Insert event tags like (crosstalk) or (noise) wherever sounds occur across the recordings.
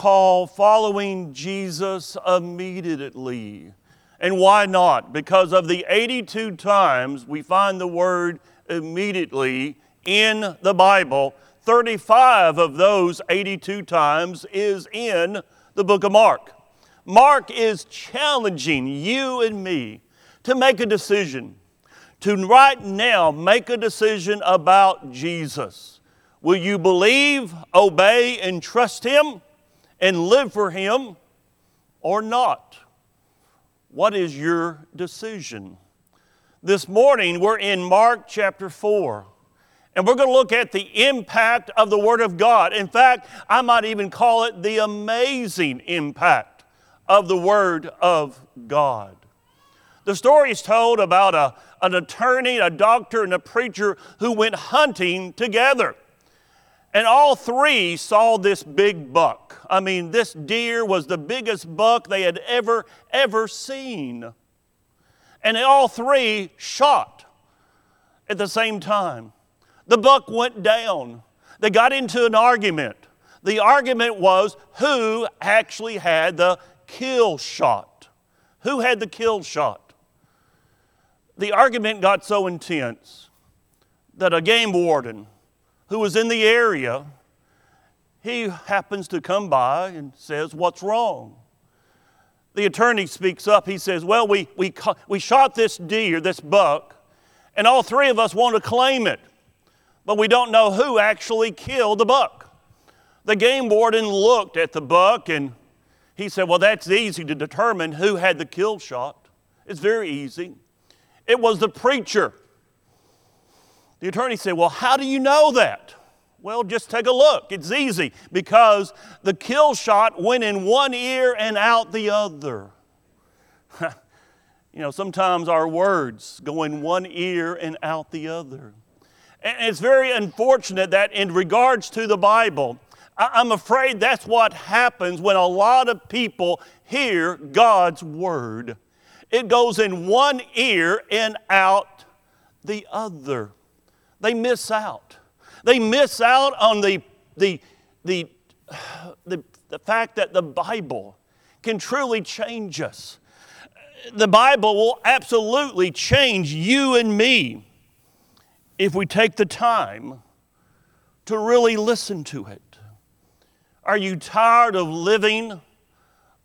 call following Jesus immediately. And why not? Because of the 82 times we find the word immediately in the Bible, 35 of those 82 times is in the book of Mark. Mark is challenging you and me to make a decision, to right now make a decision about Jesus. Will you believe, obey, and trust Him and live for Him or not? What is your decision? This morning we're in Mark chapter 4. And we're going to look at the impact of the Word of God. In fact, I might even call it the amazing impact of the Word of God. The story is told about a, an attorney, a doctor, and a preacher who went hunting together. And all three saw this big buck. I mean, this deer was the biggest buck they had ever, ever seen. And all three shot at the same time. The buck went down. They got into an argument. The argument was who actually had the kill shot. Who had the kill shot? The argument got so intense that a game warden who was in the area, he happens to come by and says, What's wrong? The attorney speaks up. He says, Well, we, we, we shot this deer, this buck, and all three of us want to claim it but we don't know who actually killed the buck. The game warden looked at the buck and he said, Well, that's easy to determine who had the kill shot. It's very easy. It was the preacher. The attorney said, Well, how do you know that? Well, just take a look. It's easy because the kill shot went in one ear and out the other. (laughs) you know, sometimes our words go in one ear and out the other. And it's very unfortunate that, in regards to the Bible, I'm afraid that's what happens when a lot of people hear God's Word. It goes in one ear and out the other. They miss out. They miss out on the, the, the, the, the fact that the Bible can truly change us. The Bible will absolutely change you and me if we take the time to really listen to it. Are you tired of living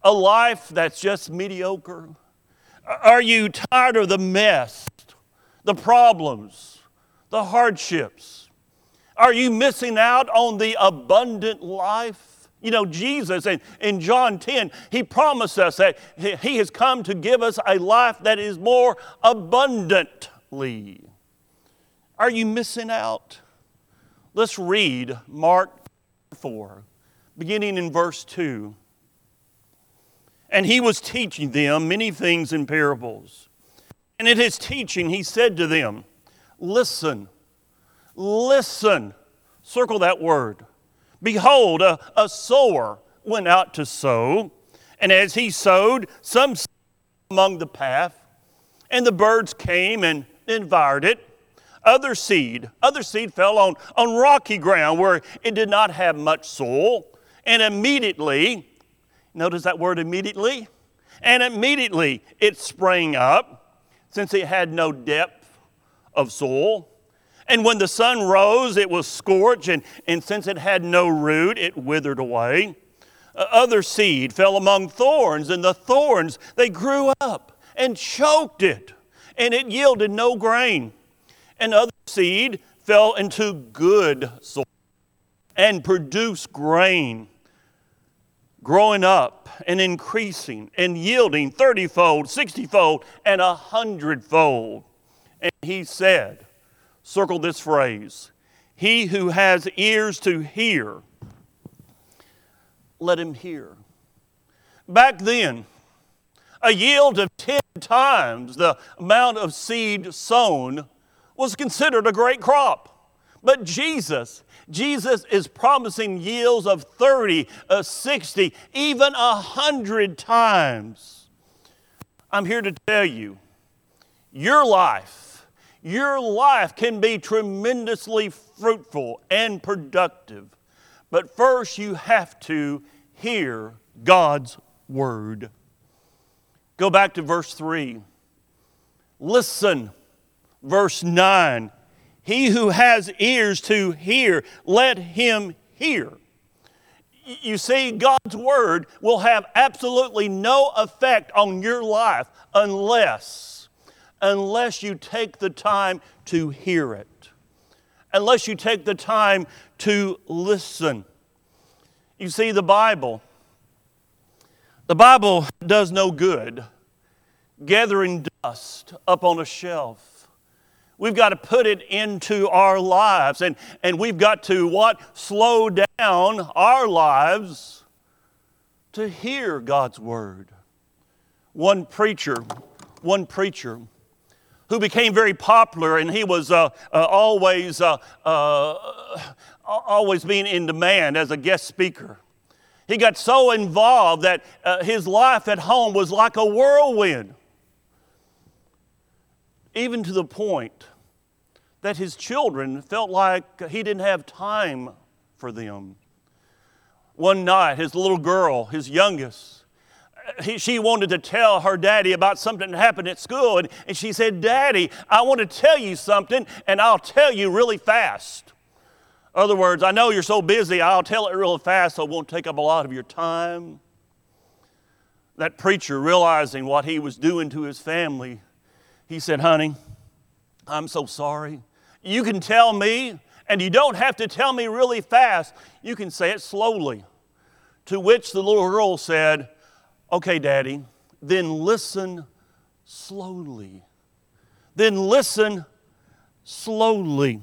a life that's just mediocre? Are you tired of the mess, the problems, the hardships? Are you missing out on the abundant life? You know, Jesus in, in John 10, he promised us that he has come to give us a life that is more abundantly. Are you missing out? Let's read Mark 4, beginning in verse 2. And he was teaching them many things in parables. And in his teaching, he said to them, Listen, listen. Circle that word. Behold, a, a sower went out to sow. And as he sowed, some seed among the path, and the birds came and devoured it other seed. Other seed fell on, on rocky ground where it did not have much soil. And immediately, notice that word immediately? And immediately it sprang up, since it had no depth of soil. And when the sun rose, it was scorched, and, and since it had no root, it withered away. Uh, other seed fell among thorns, and the thorns, they grew up and choked it, and it yielded no grain and other seed fell into good soil and produced grain, growing up and increasing and yielding 30 fold, 60 fold, and a hundredfold. And he said, circle this phrase, he who has ears to hear, let him hear. Back then, a yield of 10 times the amount of seed sown was considered a great crop. But Jesus, Jesus is promising yields of 30, uh, 60, even 100 times. I'm here to tell you, your life, your life can be tremendously fruitful and productive. But first, you have to hear God's word. Go back to verse 3. Listen, verse 9. He who has ears to hear, let him hear. You see, God's word will have absolutely no effect on your life unless, unless you take the time to hear it, unless you take the time to listen. You see, the Bible, the Bible does no good gathering dust up on a shelf. We've got to put it into our lives, and, and we've got to what? Slow down our lives to hear God's word. One preacher, one preacher who became very popular, and he was uh, uh, always, uh, uh always being in demand as a guest speaker. He got so involved that uh, his life at home was like a whirlwind, even to the point that his children felt like he didn't have time for them. One night, his little girl, his youngest, he, she wanted to tell her daddy about something that happened at school. And, and she said, Daddy, I want to tell you something, and I'll tell you really fast. Other words, I know you're so busy, I'll tell it real fast so it won't take up a lot of your time. That preacher, realizing what he was doing to his family, he said, Honey, I'm so sorry. You can tell me, and you don't have to tell me really fast. You can say it slowly. To which the little girl said, Okay, Daddy, then listen slowly. Then listen slowly.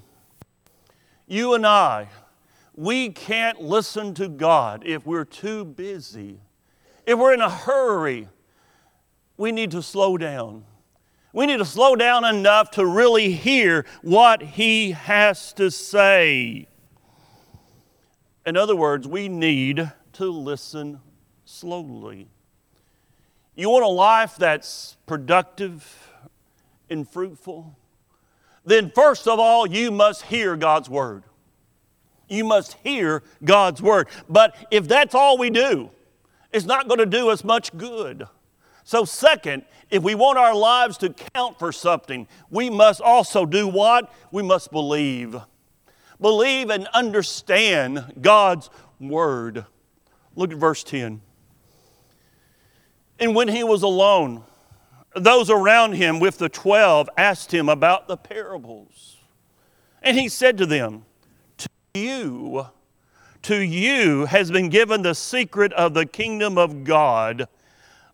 You and I, we can't listen to God if we're too busy. If we're in a hurry, we need to slow down. We need to slow down enough to really hear what He has to say. In other words, we need to listen slowly. You want a life that's productive and fruitful? then first of all, you must hear God's word. You must hear God's word. But if that's all we do, it's not going to do us much good. So, second, if we want our lives to count for something, we must also do what? We must believe. Believe and understand God's word. Look at verse 10. And when he was alone, those around him with the twelve asked him about the parables. And he said to them, To you, to you has been given the secret of the kingdom of God,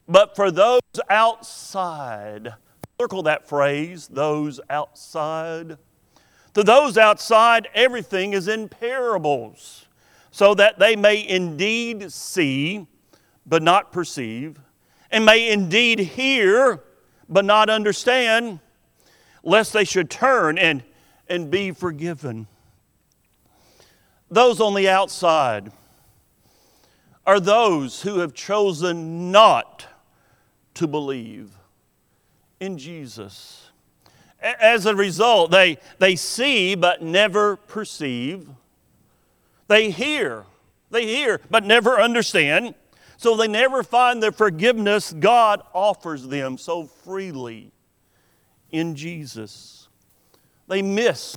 but for those outside, circle that phrase, those outside. To those outside, everything is in parables, so that they may indeed see, but not perceive, and may indeed hear, but not understand, lest they should turn and, and be forgiven. Those on the outside are those who have chosen not to believe in Jesus. As a result, they, they see but never perceive. They hear, they hear but never understand. So they never find the forgiveness God offers them so freely in Jesus. They miss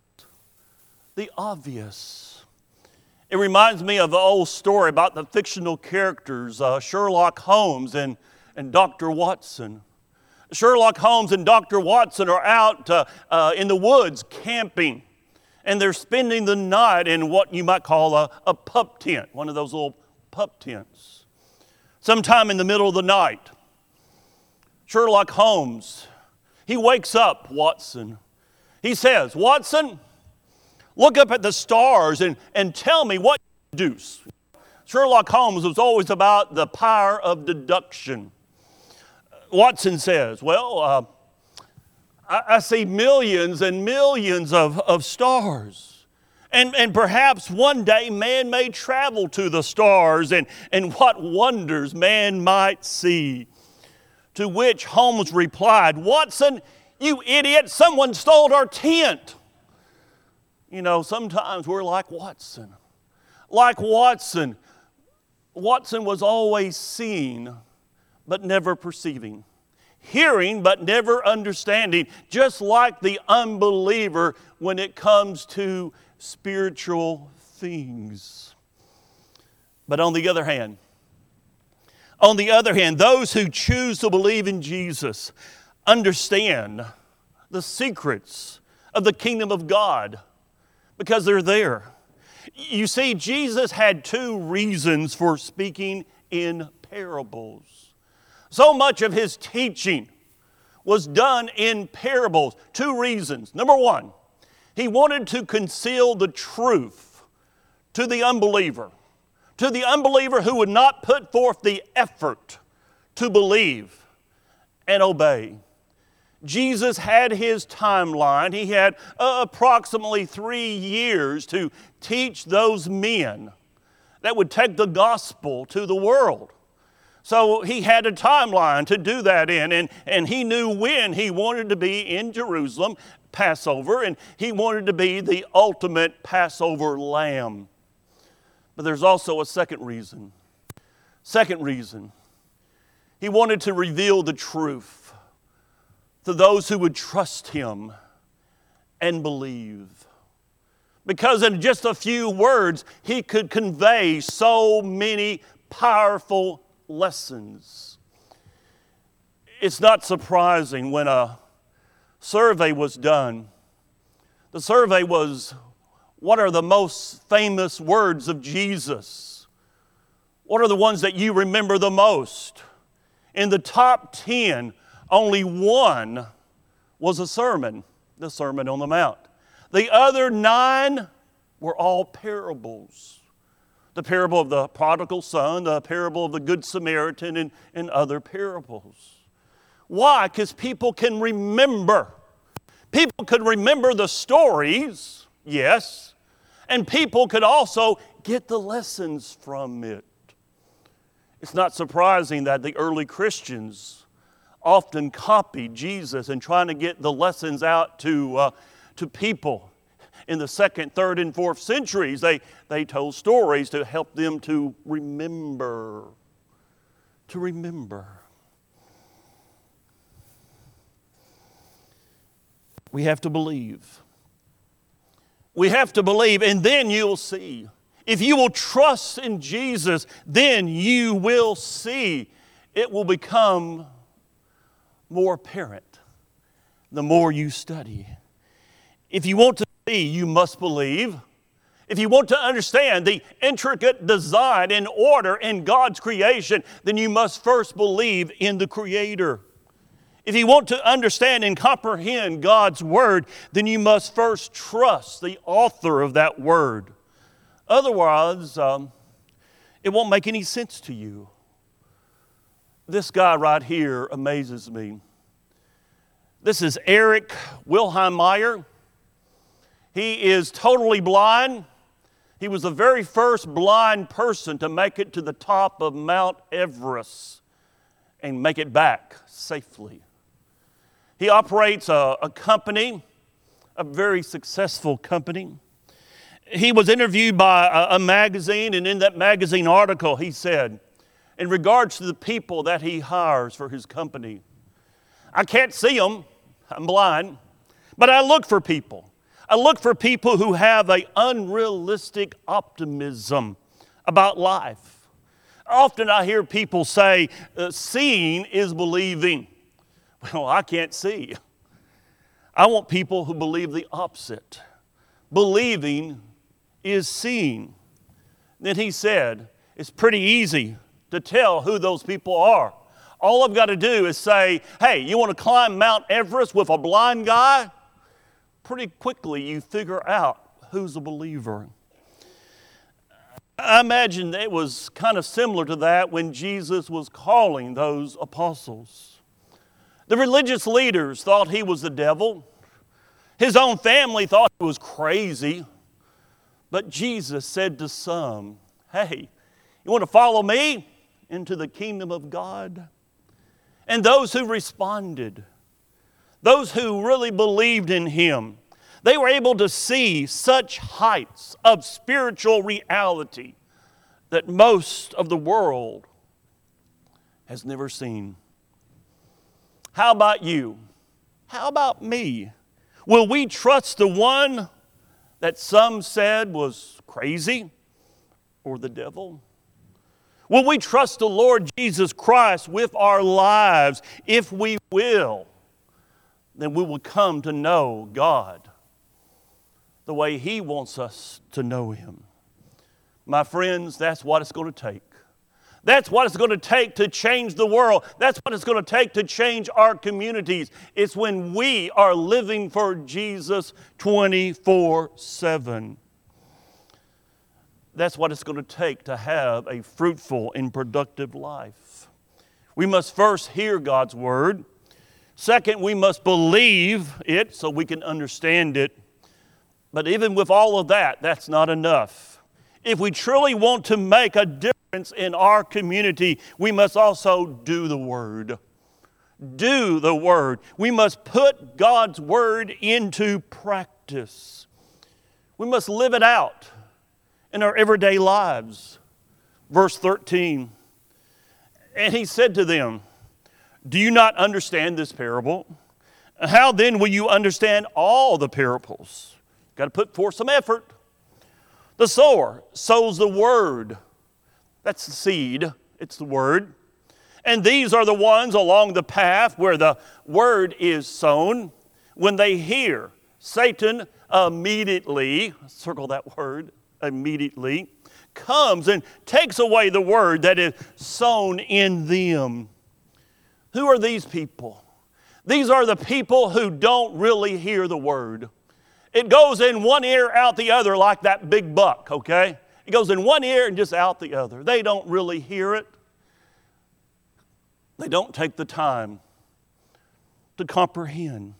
the obvious. It reminds me of the old story about the fictional characters uh, Sherlock Holmes and, and Dr. Watson. Sherlock Holmes and Dr. Watson are out uh, uh, in the woods camping, and they're spending the night in what you might call a, a pup tent, one of those little pup tents sometime in the middle of the night. Sherlock Holmes, he wakes up Watson. He says, Watson, look up at the stars and, and tell me what you do. Sherlock Holmes was always about the power of deduction. Watson says, Well, uh, I, I see millions and millions of, of stars. And, and perhaps one day man may travel to the stars and, and what wonders man might see. To which Holmes replied, Watson, you idiot, someone stole our tent. You know, sometimes we're like Watson. Like Watson, Watson was always seeing but never perceiving, hearing but never understanding, just like the unbeliever when it comes to spiritual things. But on the other hand, on the other hand, those who choose to believe in Jesus understand the secrets of the kingdom of God because they're there. You see, Jesus had two reasons for speaking in parables. So much of his teaching was done in parables. Two reasons. Number one, he wanted to conceal the truth to the unbeliever, to the unbeliever who would not put forth the effort to believe and obey. Jesus had his timeline. He had uh, approximately three years to teach those men that would take the gospel to the world. So he had a timeline to do that in, and, and he knew when he wanted to be in Jerusalem, Passover, and he wanted to be the ultimate Passover lamb. But there's also a second reason. Second reason, he wanted to reveal the truth to those who would trust him and believe. Because in just a few words, he could convey so many powerful lessons. It's not surprising when a survey was done. The survey was what are the most famous words of Jesus? What are the ones that you remember the most? In the top 10 only one was a sermon, the Sermon on the Mount. The other nine were all parables. The parable of the prodigal son, the parable of the Good Samaritan, and, and other parables. Why? Because people can remember. People could remember the stories, yes, and people could also get the lessons from it. It's not surprising that the early Christians often copied Jesus and trying to get the lessons out to, uh, to people. In the second, third, and fourth centuries, they, they told stories to help them to remember. To remember. We have to believe. We have to believe, and then you'll see. If you will trust in Jesus, then you will see. It will become more apparent the more you study. If you want to see, you must believe. If you want to understand the intricate design and order in God's creation, then you must first believe in the Creator. If you want to understand and comprehend God's Word, then you must first trust the author of that Word. Otherwise, um, it won't make any sense to you. This guy right here amazes me. This is Eric Wilhelm Meyer. He is totally blind. He was the very first blind person to make it to the top of Mount Everest and make it back safely. He operates a, a company, a very successful company. He was interviewed by a, a magazine, and in that magazine article, he said, in regards to the people that he hires for his company. I can't see them, I'm blind, but I look for people. I look for people who have an unrealistic optimism about life. Often I hear people say, uh, seeing is believing. Well, I can't see. I want people who believe the opposite. Believing is seeing. Then he said, it's pretty easy to tell who those people are. All I've got to do is say, hey, you want to climb Mount Everest with a blind guy? Pretty quickly, you figure out who's a believer. I imagine it was kind of similar to that when Jesus was calling those apostles. The religious leaders thought he was the devil. His own family thought he was crazy. But Jesus said to some, Hey, you want to follow me? into the kingdom of God. And those who responded, those who really believed in Him, they were able to see such heights of spiritual reality that most of the world has never seen. How about you? How about me? Will we trust the one that some said was crazy or the devil? Will we trust the Lord Jesus Christ with our lives? If we will, then we will come to know God the way He wants us to know Him. My friends, that's what it's going to take. That's what it's going to take to change the world. That's what it's going to take to change our communities. It's when we are living for Jesus 24 7. That's what it's going to take to have a fruitful and productive life. We must first hear God's word. Second, we must believe it so we can understand it. But even with all of that, that's not enough. If we truly want to make a difference in our community, we must also do the Word. Do the Word. We must put God's Word into practice. We must live it out in our everyday lives. Verse 13 And he said to them, Do you not understand this parable? How then will you understand all the parables? Got to put forth some effort. The sower sows the word. That's the seed, it's the word. And these are the ones along the path where the word is sown. When they hear, Satan immediately, circle that word, immediately, comes and takes away the word that is sown in them. Who are these people? These are the people who don't really hear the word. It goes in one ear, out the other, like that big buck, okay? It goes in one ear and just out the other. They don't really hear it. They don't take the time to comprehend.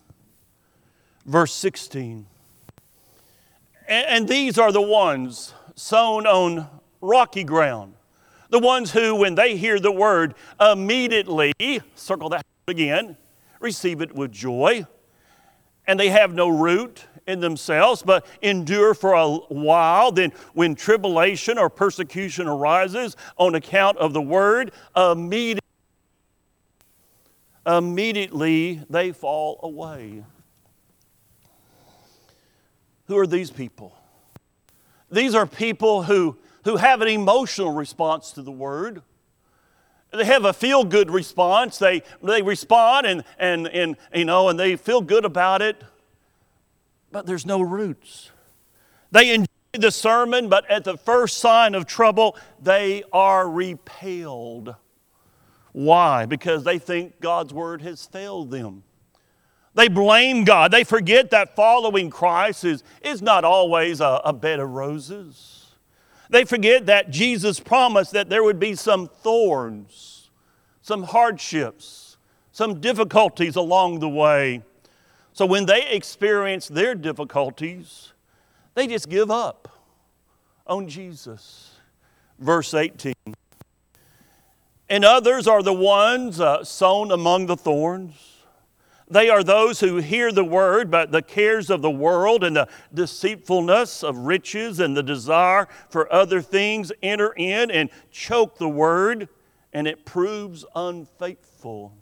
Verse 16. And these are the ones sown on rocky ground. The ones who, when they hear the word, immediately, circle that again, receive it with joy. And they have no root in themselves, but endure for a while. Then, when tribulation or persecution arises on account of the word, immediately, immediately they fall away. Who are these people? These are people who, who have an emotional response to the word. They have a feel good response. They, they respond and, and, and, you know, and they feel good about it but there's no roots. They enjoy the sermon, but at the first sign of trouble, they are repelled. Why? Because they think God's word has failed them. They blame God. They forget that following Christ is, is not always a, a bed of roses. They forget that Jesus promised that there would be some thorns, some hardships, some difficulties along the way. So when they experience their difficulties, they just give up on Jesus. Verse 18. And others are the ones uh, sown among the thorns. They are those who hear the word, but the cares of the world and the deceitfulness of riches and the desire for other things enter in and choke the word, and it proves unfaithful.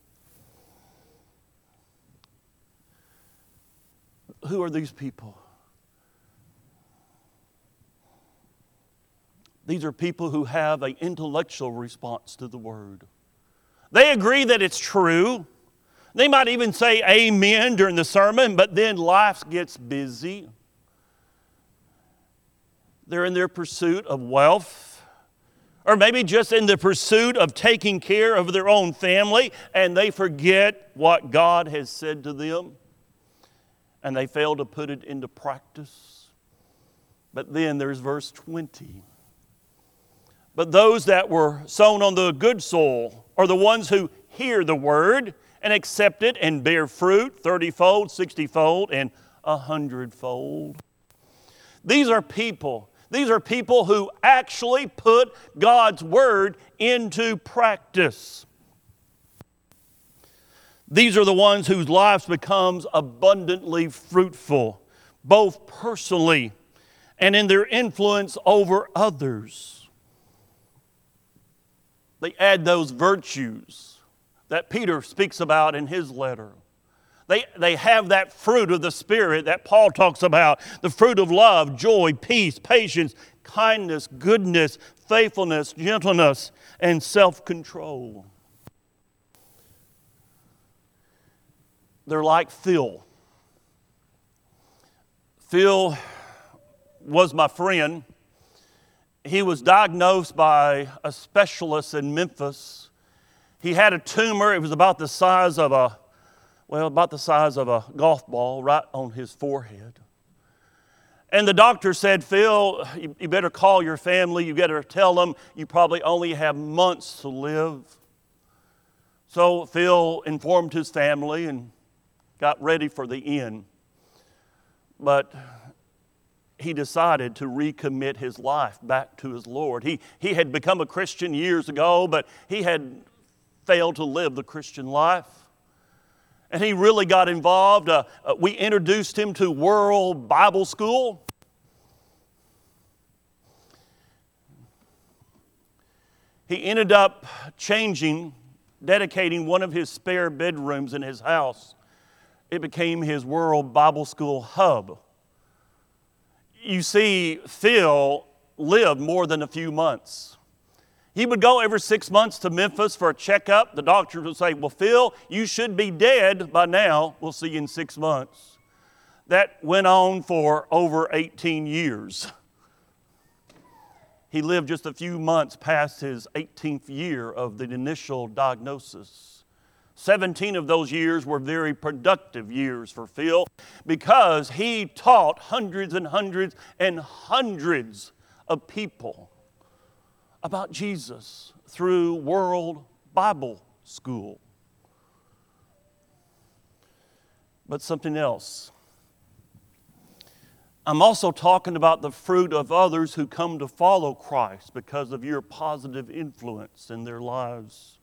Who are these people? These are people who have an intellectual response to the word. They agree that it's true. They might even say amen during the sermon, but then life gets busy. They're in their pursuit of wealth, or maybe just in the pursuit of taking care of their own family, and they forget what God has said to them and they fail to put it into practice. But then there's verse 20. But those that were sown on the good soil are the ones who hear the word and accept it and bear fruit 30 fold, 60 fold, and a hundredfold. These are people. These are people who actually put God's word into practice. These are the ones whose lives becomes abundantly fruitful, both personally and in their influence over others. They add those virtues that Peter speaks about in his letter. They, they have that fruit of the Spirit that Paul talks about the fruit of love, joy, peace, patience, kindness, goodness, faithfulness, gentleness, and self control. They're like Phil. Phil was my friend. He was diagnosed by a specialist in Memphis. He had a tumor, it was about the size of a well, about the size of a golf ball right on his forehead. And the doctor said, Phil, you, better call your family. You better tell them you probably only have months to live. So Phil informed his family and got ready for the end. But he decided to recommit his life back to his Lord. He, he had become a Christian years ago, but he had failed to live the Christian life. And he really got involved. Uh, uh, we introduced him to World Bible School. He ended up changing, dedicating one of his spare bedrooms in his house. It became his World Bible School hub. You see, Phil lived more than a few months. He would go every six months to Memphis for a checkup. The doctors would say, Well, Phil, you should be dead by now. We'll see you in six months. That went on for over 18 years. He lived just a few months past his 18th year of the initial diagnosis. 17 of those years were very productive years for Phil because he taught hundreds and hundreds and hundreds of people about Jesus through World Bible School. But something else. I'm also talking about the fruit of others who come to follow Christ because of your positive influence in their lives.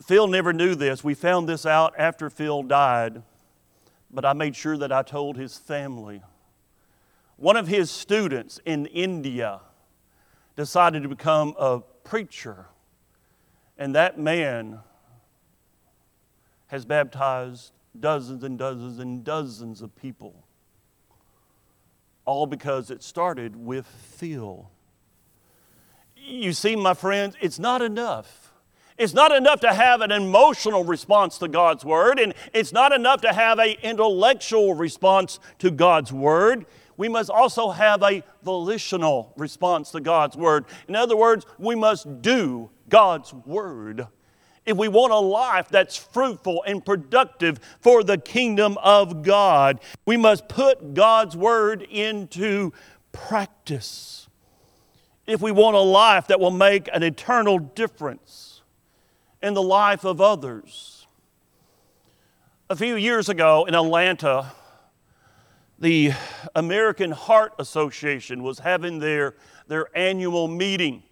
Phil never knew this. We found this out after Phil died, but I made sure that I told his family. One of his students in India decided to become a preacher. And that man has baptized dozens and dozens and dozens of people. All because it started with Phil. You see, my friends, it's not enough. It's not enough to have an emotional response to God's Word, and it's not enough to have an intellectual response to God's Word we must also have a volitional response to God's Word. In other words, we must do God's Word. If we want a life that's fruitful and productive for the kingdom of God, we must put God's Word into practice. If we want a life that will make an eternal difference in the life of others. A few years ago in Atlanta, the American Heart Association was having their, their annual meeting.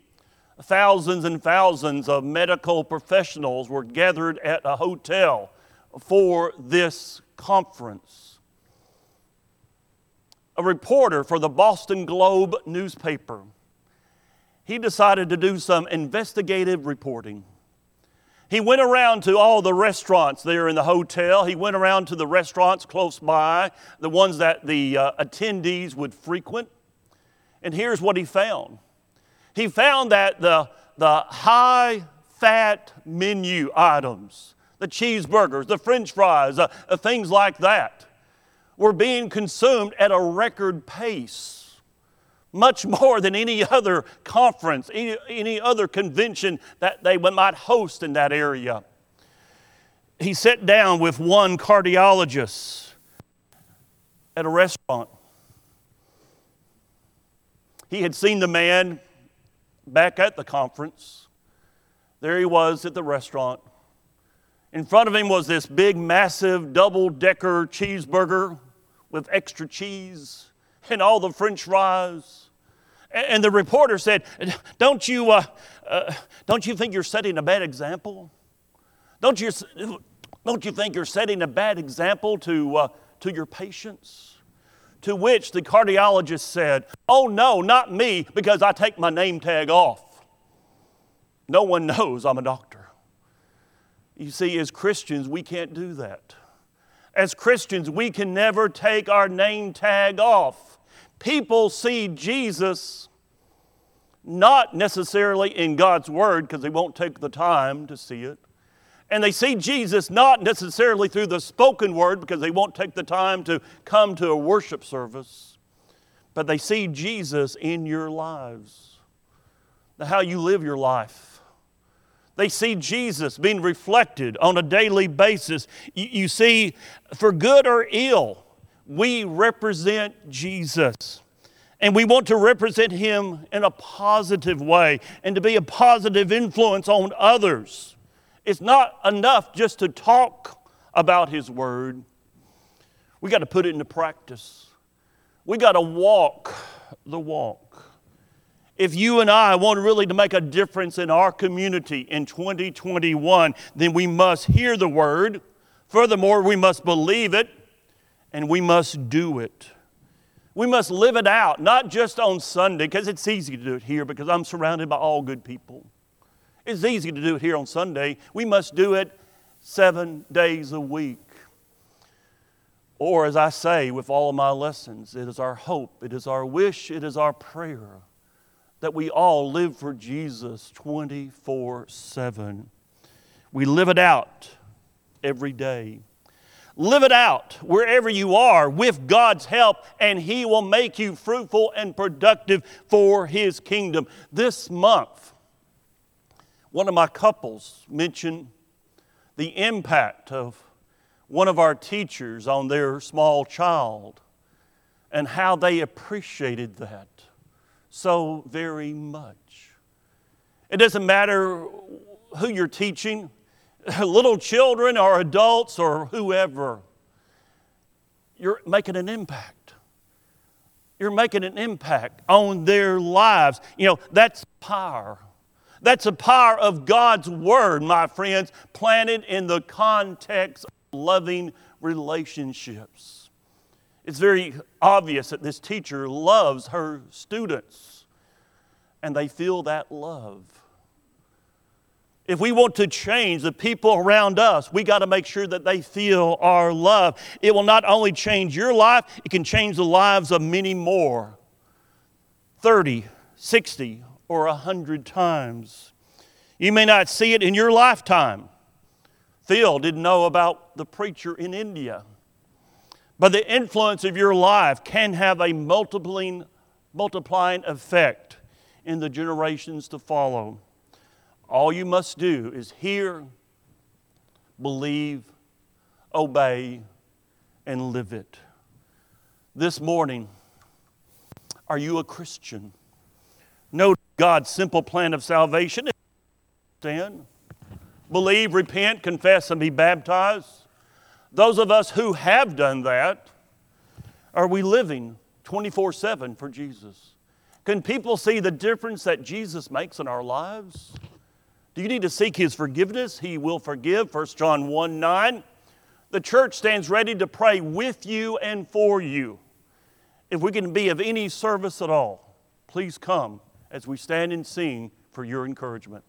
Thousands and thousands of medical professionals were gathered at a hotel for this conference. A reporter for the Boston Globe newspaper, he decided to do some investigative reporting. He went around to all the restaurants there in the hotel. He went around to the restaurants close by, the ones that the uh, attendees would frequent. And here's what he found he found that the, the high fat menu items, the cheeseburgers, the french fries, uh, uh, things like that, were being consumed at a record pace much more than any other conference, any, any other convention that they might host in that area. He sat down with one cardiologist at a restaurant. He had seen the man back at the conference. There he was at the restaurant. In front of him was this big, massive, double decker cheeseburger with extra cheese and all the french fries. And the reporter said, Don't you, uh, uh, don't you think you're setting a bad example? Don't you, don't you think you're setting a bad example to, uh, to your patients? To which the cardiologist said, Oh, no, not me, because I take my name tag off. No one (laughs) knows I'm a doctor. You see, as Christians, we can't do that. As Christians, we can never take our name tag off. People see Jesus not necessarily in God's Word because they won't take the time to see it. And they see Jesus not necessarily through the spoken word because they won't take the time to come to a worship service, but they see Jesus in your lives, how you live your life. They see Jesus being reflected on a daily basis. You, you see, for good or ill, we represent Jesus. And we want to represent him in a positive way and to be a positive influence on others. It's not enough just to talk about his word. We got to put it into practice. We got to walk the walk. If you and I want really to make a difference in our community in 2021, then we must hear the word. Furthermore, we must believe it and we must do it. We must live it out, not just on Sunday, because it's easy to do it here because I'm surrounded by all good people. It's easy to do it here on Sunday. We must do it seven days a week. Or, as I say with all of my lessons, it is our hope, it is our wish, it is our prayer that we all live for Jesus 24 7. We live it out every day. Live it out wherever you are with God's help, and He will make you fruitful and productive for His kingdom. This month, one of my couples mentioned the impact of one of our teachers on their small child and how they appreciated that so very much. It doesn't matter who you're teaching, (laughs) little children or adults or whoever, you're making an impact. You're making an impact on their lives. You know, that's power. That's the power of God's Word, my friends, planted in the context of loving relationships. It's very obvious that this teacher loves her students, and they feel that love. If we want to change the people around us, we got to make sure that they feel our love. It will not only change your life, it can change the lives of many more 30, 60, or 100 times. You may not see it in your lifetime. Phil didn't know about the preacher in India. But the influence of your life can have a multiplying, multiplying effect in the generations to follow. All you must do is hear, believe, obey, and live it. This morning, are you a Christian? Know God's simple plan of salvation. Stand, believe, repent, confess, and be baptized. Those of us who have done that, are we living 24 7 for Jesus? Can people see the difference that Jesus makes in our lives? Do you need to seek His forgiveness? He will forgive. 1 John 1 9. The church stands ready to pray with you and for you. If we can be of any service at all, please come as we stand and sing for your encouragement.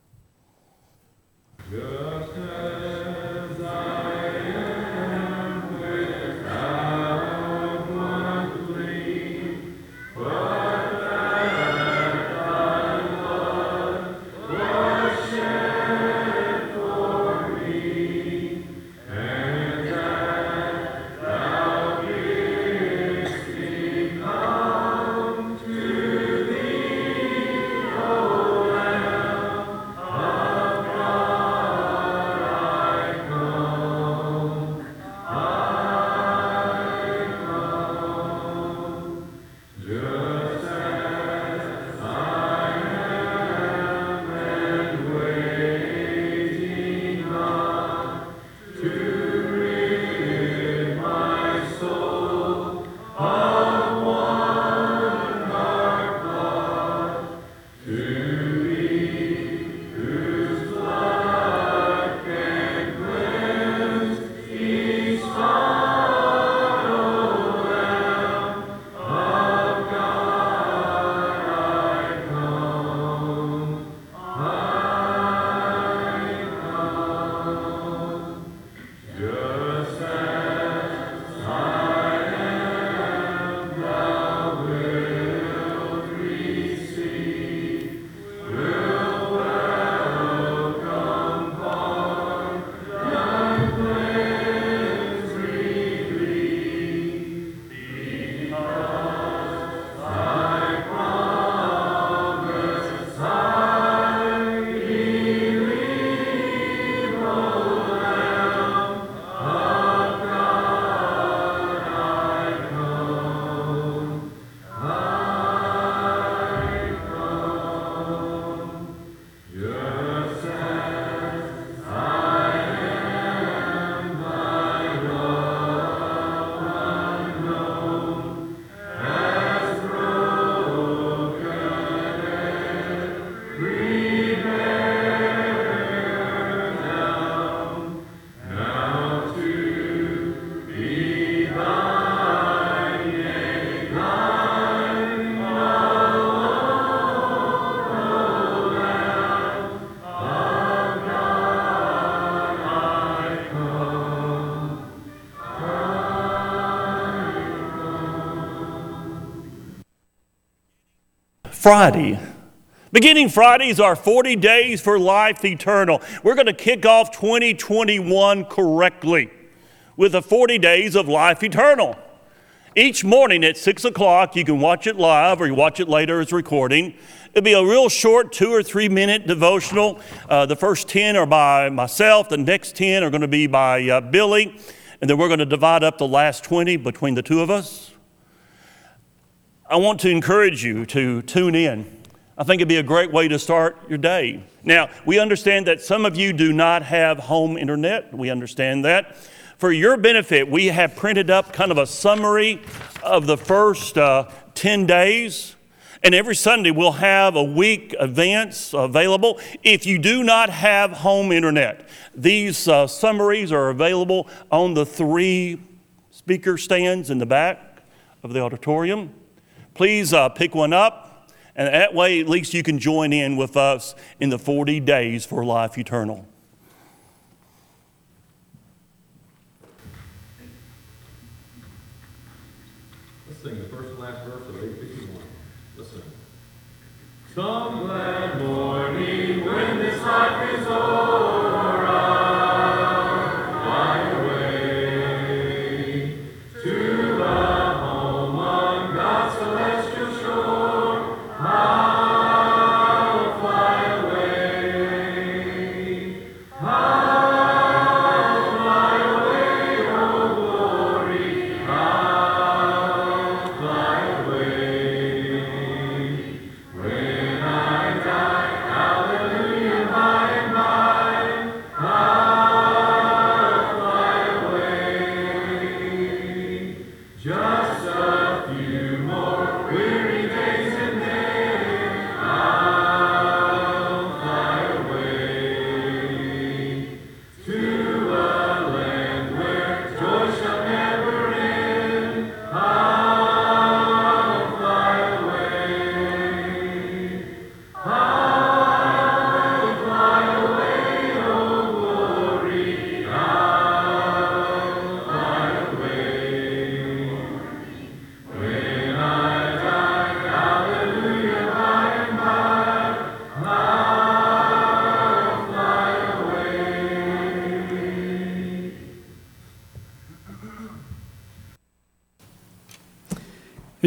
Friday. Beginning Friday is our 40 days for life eternal. We're going to kick off 2021 correctly with the 40 days of life eternal. Each morning at 6 o'clock, you can watch it live or you watch it later as recording. It'll be a real short two or three minute devotional. Uh, the first 10 are by myself, the next 10 are going to be by uh, Billy, and then we're going to divide up the last 20 between the two of us. I want to encourage you to tune in. I think it'd be a great way to start your day. Now, we understand that some of you do not have home internet. We understand that. For your benefit, we have printed up kind of a summary of the first uh, 10 days. And every Sunday we'll have a week events available. If you do not have home internet, these uh, summaries are available on the three speaker stands in the back of the auditorium. Please uh, pick one up, and that way at least you can join in with us in the 40 days for life eternal. Let's sing the first and last verse of 851. Listen. Some glad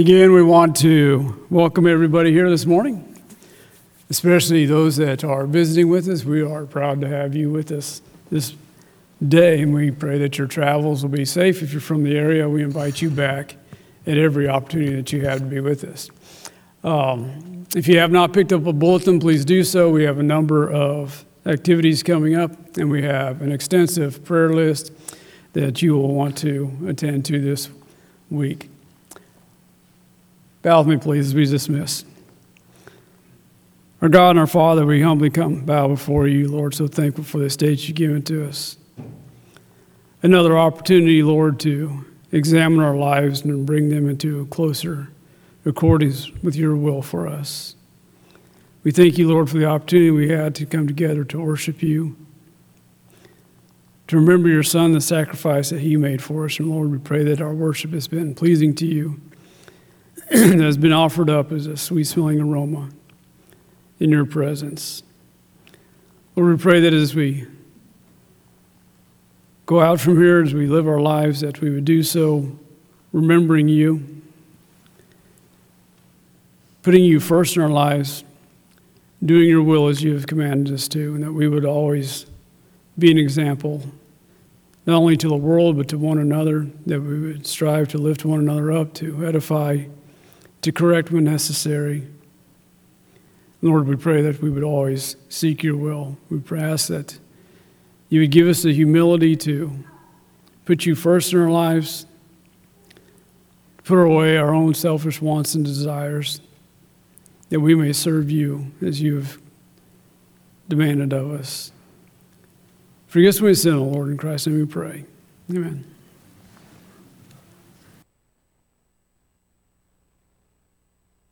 Again, we want to welcome everybody here this morning, especially those that are visiting with us. We are proud to have you with us this day, and we pray that your travels will be safe. If you're from the area, we invite you back at every opportunity that you have to be with us. Um, if you have not picked up a bulletin, please do so. We have a number of activities coming up, and we have an extensive prayer list that you will want to attend to this week. Bow with me, please, as we dismiss. Our God and our Father, we humbly come bow before you, Lord, so thankful for this day you've given to us. Another opportunity, Lord, to examine our lives and bring them into closer accordance with your will for us. We thank you, Lord, for the opportunity we had to come together to worship you, to remember your Son, the sacrifice that he made for us. And Lord, we pray that our worship has been pleasing to you (clears throat) that has been offered up as a sweet smelling aroma in your presence. Lord, we pray that as we go out from here, as we live our lives, that we would do so remembering you, putting you first in our lives, doing your will as you have commanded us to, and that we would always be an example, not only to the world, but to one another, that we would strive to lift one another up, to edify to correct when necessary. Lord, we pray that we would always seek your will. We ask that you would give us the humility to put you first in our lives, put away our own selfish wants and desires, that we may serve you as you have demanded of us. Forgive us when we sin, Lord, in Christ's name we pray. Amen.